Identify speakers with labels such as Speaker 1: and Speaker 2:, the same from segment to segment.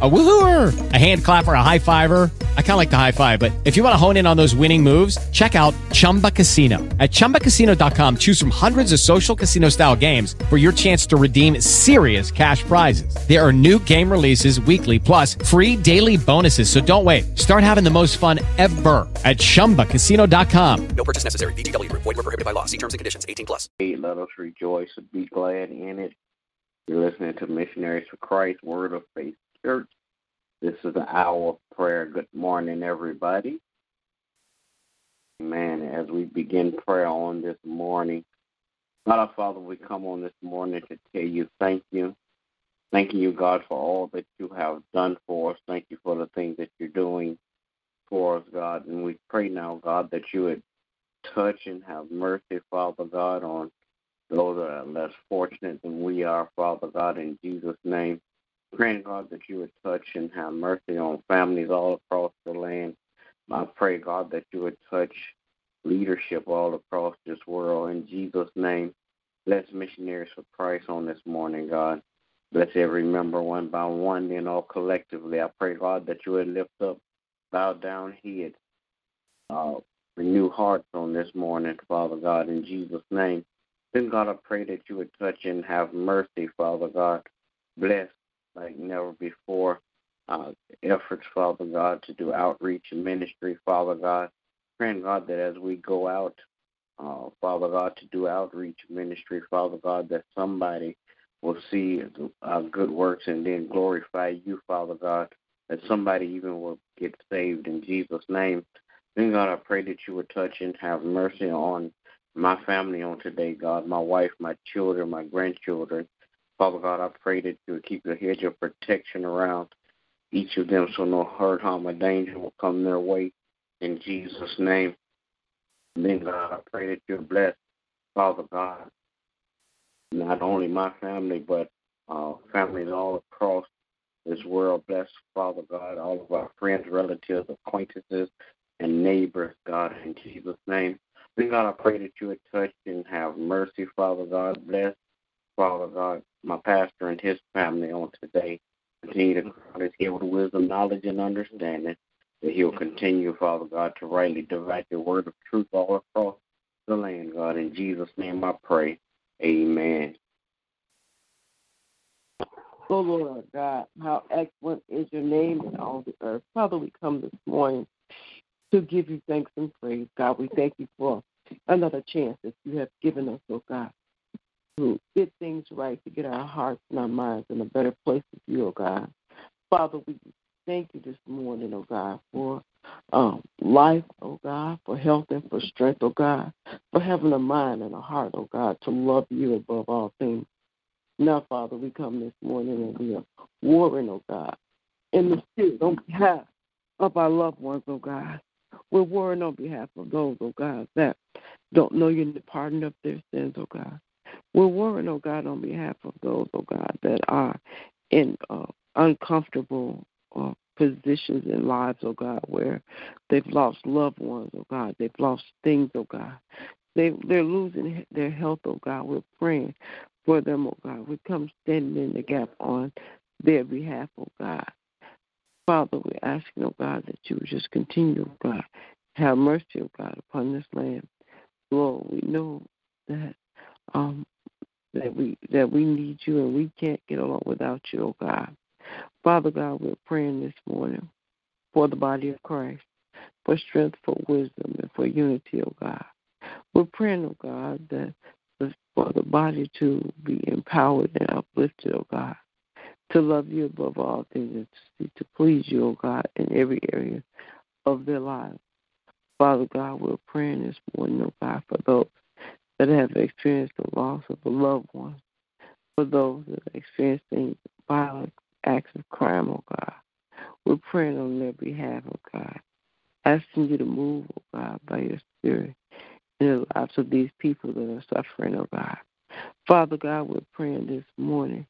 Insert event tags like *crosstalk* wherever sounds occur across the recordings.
Speaker 1: A woohooer, a hand clapper, a high fiver. I kind of like the high five, but if you want to hone in on those winning moves, check out Chumba Casino. At ChumbaCasino.com, choose from hundreds of social casino style games for your chance to redeem serious cash prizes. There are new game releases weekly, plus free daily bonuses. So don't wait. Start having the most fun ever at ChumbaCasino.com.
Speaker 2: No purchase necessary. VGW Group. Void were prohibited by law. See terms and conditions. 18 plus.
Speaker 3: Hey, let us rejoice and be glad in it. You're listening to Missionaries for Christ, Word of Faith Church. This is the hour of prayer. Good morning, everybody. Man, as we begin prayer on this morning, God our Father, we come on this morning to tell you thank you. Thanking you, God, for all that you have done for us. Thank you for the things that you're doing for us, God. And we pray now, God, that you would touch and have mercy, Father God, on those that are less fortunate than we are, Father God, in Jesus' name. Praying, God, that you would touch and have mercy on families all across the land. I pray, God, that you would touch leadership all across this world. In Jesus' name, bless missionaries for Christ on this morning, God. Bless every member one by one, then all collectively. I pray, God, that you would lift up, bow down heads, uh, renew hearts on this morning, Father God, in Jesus' name. Then, God, I pray that you would touch and have mercy, Father God. Bless like never before. Uh, efforts, Father God, to do outreach and ministry, Father God. Praying, God, that as we go out, uh, Father God, to do outreach ministry, Father God, that somebody will see uh, good works and then glorify you, Father God, that somebody even will get saved in Jesus' name. Then, God, I pray that you would touch and have mercy on my family on today, God, my wife, my children, my grandchildren. Father God, I pray that you would keep your hedge of protection around each of them so no hurt, harm, or danger will come their way in Jesus' name. And then, God, I pray that you're blessed, Father God, not only my family, but uh, families all across this world. Bless, Father God, all of our friends, relatives, acquaintances, and neighbors, God, in Jesus' name. Then, God, I pray that you would touch and have mercy, Father God. Bless, Father God, my pastor and his family on today. Continue to crown his head with wisdom, knowledge, and understanding. That he'll continue, Father God, to rightly divide the word of truth all across the land, God. In Jesus' name I pray. Amen.
Speaker 4: Oh Lord God, how excellent is your name in all the earth. Father, we come this morning to give you thanks and praise. God, we thank you for another chance that you have given us, oh God, to get things right, to get our hearts and our minds in a better place with you, oh God. Father, we thank you this morning, oh God, for um, life, oh God, for health and for strength, oh God, for having a mind and a heart, oh God, to love you above all things. Now, Father, we come this morning and we are warring, oh God, in the spirit on behalf of our loved ones, oh God. We're warring on behalf of those, oh God, that don't know you in the pardon of their sins, oh God. We're warring, oh God, on behalf of those, oh God, that are in uh, uncomfortable uh, positions in lives, oh God, where they've lost loved ones, oh God, they've lost things, oh God. They they're losing their health, oh God. We're praying for them, oh God. We come standing in the gap on their behalf, oh God. Father, we're asking, oh God, that you would just continue, oh God, have mercy, oh God, upon this land. Lord, we know that um that we that we need you and we can't get along without you, oh God. Father God, we're praying this morning for the body of Christ, for strength, for wisdom, and for unity, oh God. We're praying, oh God, that for the body to be empowered and uplifted, oh God, to love you above all things and to, please you, oh God, in every area of their lives. Father God, we're praying this morning, oh God, for those that have experienced the loss of a loved one, for those that are experiencing violent acts of crime, oh God. We're praying on their behalf, oh God, asking you to move, oh God, by your spirit in the lives of these people that are suffering, oh God. Father God, we're praying this morning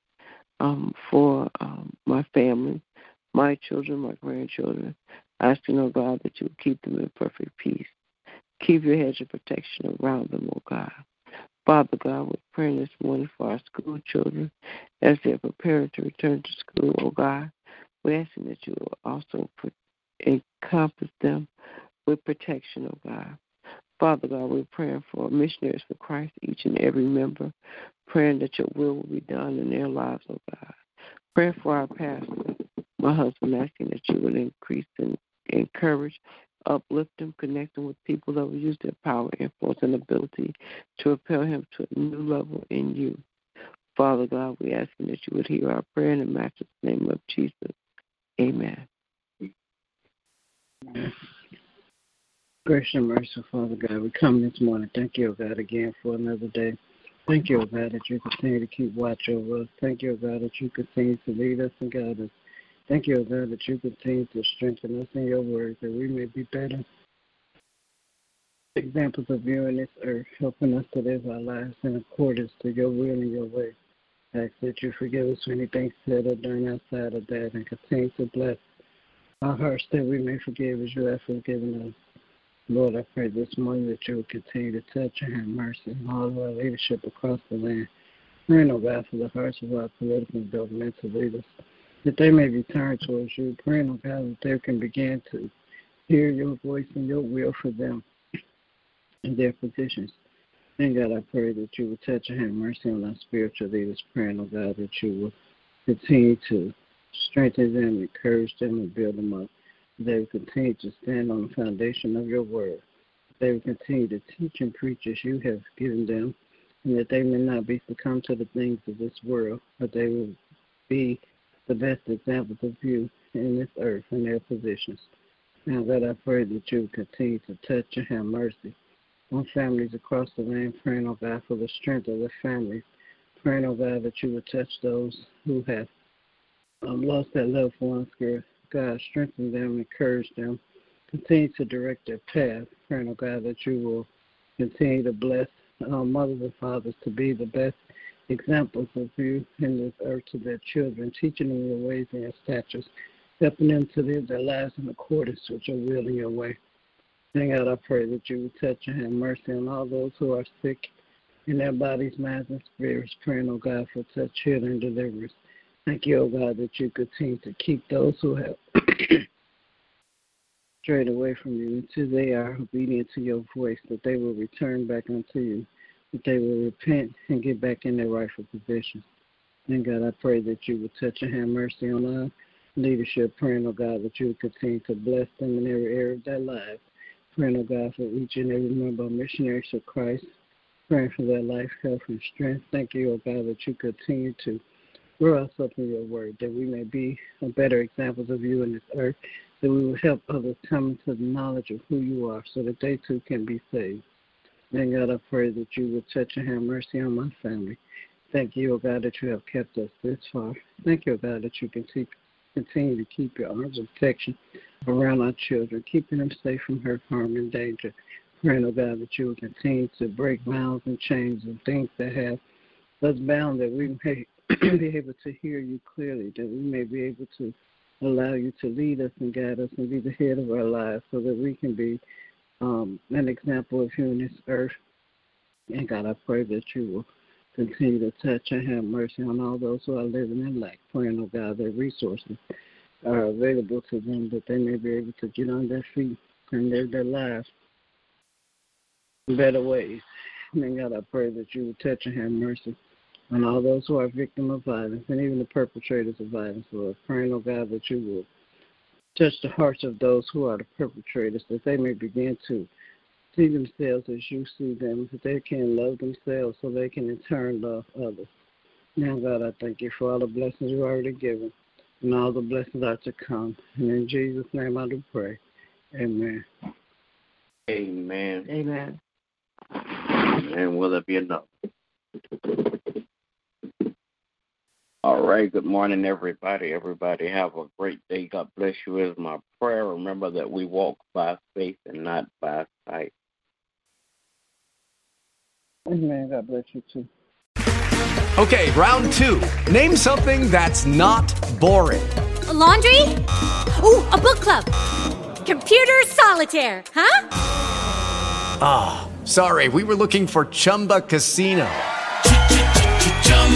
Speaker 4: um, for um, my family, my children, my grandchildren, asking, oh God, that you keep them in perfect peace. Keep your hedge of protection around them, oh God. Father God, we're praying this morning for our school children as they're preparing to return to school, oh God. We're asking that you will also encompass them with protection, oh God. Father God, we're praying for missionaries for Christ, each and every member, praying that your will will be done in their lives, oh God. Praying for our pastor, my husband, asking that you would increase and encourage, uplift him, connect him with people that will use their power, influence, and ability to propel him to a new level in you. Father God, we ask that you would hear our prayer in the matchless name of Jesus. Amen.
Speaker 5: Gracious and merciful Father God, we come this morning. Thank you, God, again for another day. Thank you, God, that you continue to keep watch over us. Thank you, God, that you continue to lead us and guide us. Thank you, God, that you continue to strengthen us in your word, that we may be better examples of you in this earth, helping us to live our lives in accordance to your will and your way. I ask that you forgive us for anything said or done outside of that and continue to bless our hearts that we may forgive as you have forgiven us. Lord, I pray this morning that you will continue to touch and have mercy on all of our leadership across the land. Praying, oh God, for the hearts of our political and governmental leaders, that they may be turned towards you. Praying, oh God, that they can begin to hear your voice and your will for them and their positions. And God, I pray that you will touch and have mercy on our spiritual leaders. Praying, oh God, that you will continue to strengthen them, encourage them, and build them up. They will continue to stand on the foundation of your word. They will continue to teach and preach as you have given them, and that they may not be succumb to the things of this world, but they will be the best examples of you in this earth in their positions. Now, God, I pray that you continue to touch and have mercy on families across the land, praying, oh God, for the strength of the families. Praying, oh God, that you would touch those who have um, lost their loved ones, God. God, strengthen them, encourage them, continue to direct their path. Praying, oh God, that you will continue to bless our mothers and fathers to be the best examples of you in this earth to their children, teaching them your ways and your statutes, helping them to live their lives in accordance with your will and your way. Thank God, I pray that you will touch and have mercy on all those who are sick in their bodies, minds, and spirits. Praying, oh God, for touch, healing, and deliverance. Thank you, oh God, that you continue to keep those who have *coughs* strayed away from you until they are obedient to your voice, that they will return back unto you, that they will repent and get back in their rightful position. And God, I pray that you will touch and have mercy on our leadership, praying, oh God, that you will continue to bless them in every area of their lives. Praying, oh God, for each and every member of missionaries of Christ, praying for their life, health, and strength. Thank you, oh God, that you continue to Grow us up in your word, that we may be better examples of you in this earth, that we will help others come into the knowledge of who you are so that they too can be saved. Then, God, I pray that you would touch and have mercy on my family. Thank you, O God, that you have kept us this far. Thank you, O God, that you keep, continue to keep your arms of protection around our children, keeping them safe from hurt, harm, and danger. Praying, O God, that you will continue to break bounds and chains and things that have us bound that we may *clears throat* be able to hear you clearly, that we may be able to allow you to lead us and guide us and be the head of our lives so that we can be um, an example of you in this earth. And God, I pray that you will continue to touch and have mercy on all those who are living in lack, praying, oh God, that resources are available to them that they may be able to get on their feet and live their lives in better ways. And God, I pray that you will touch and have mercy on all those who are victims of violence and even the perpetrators of violence, Lord. Praying, oh God, that you will touch the hearts of those who are the perpetrators, that they may begin to see themselves as you see them, that they can love themselves so they can in turn love others. Now, God, I thank you for all the blessings you've already given and all the blessings are to come. And in Jesus' name I do pray. Amen.
Speaker 3: Amen.
Speaker 4: Amen.
Speaker 3: And will there be enough? All right. Good morning, everybody. Everybody have a great day. God bless you is my prayer. Remember that we walk by faith and not by sight.
Speaker 5: Amen. God bless you too.
Speaker 6: Okay, round two. Name something that's not boring.
Speaker 7: A laundry? Ooh, a book club. Computer solitaire, huh?
Speaker 6: Ah. Sorry, we were looking for Chumba Casino.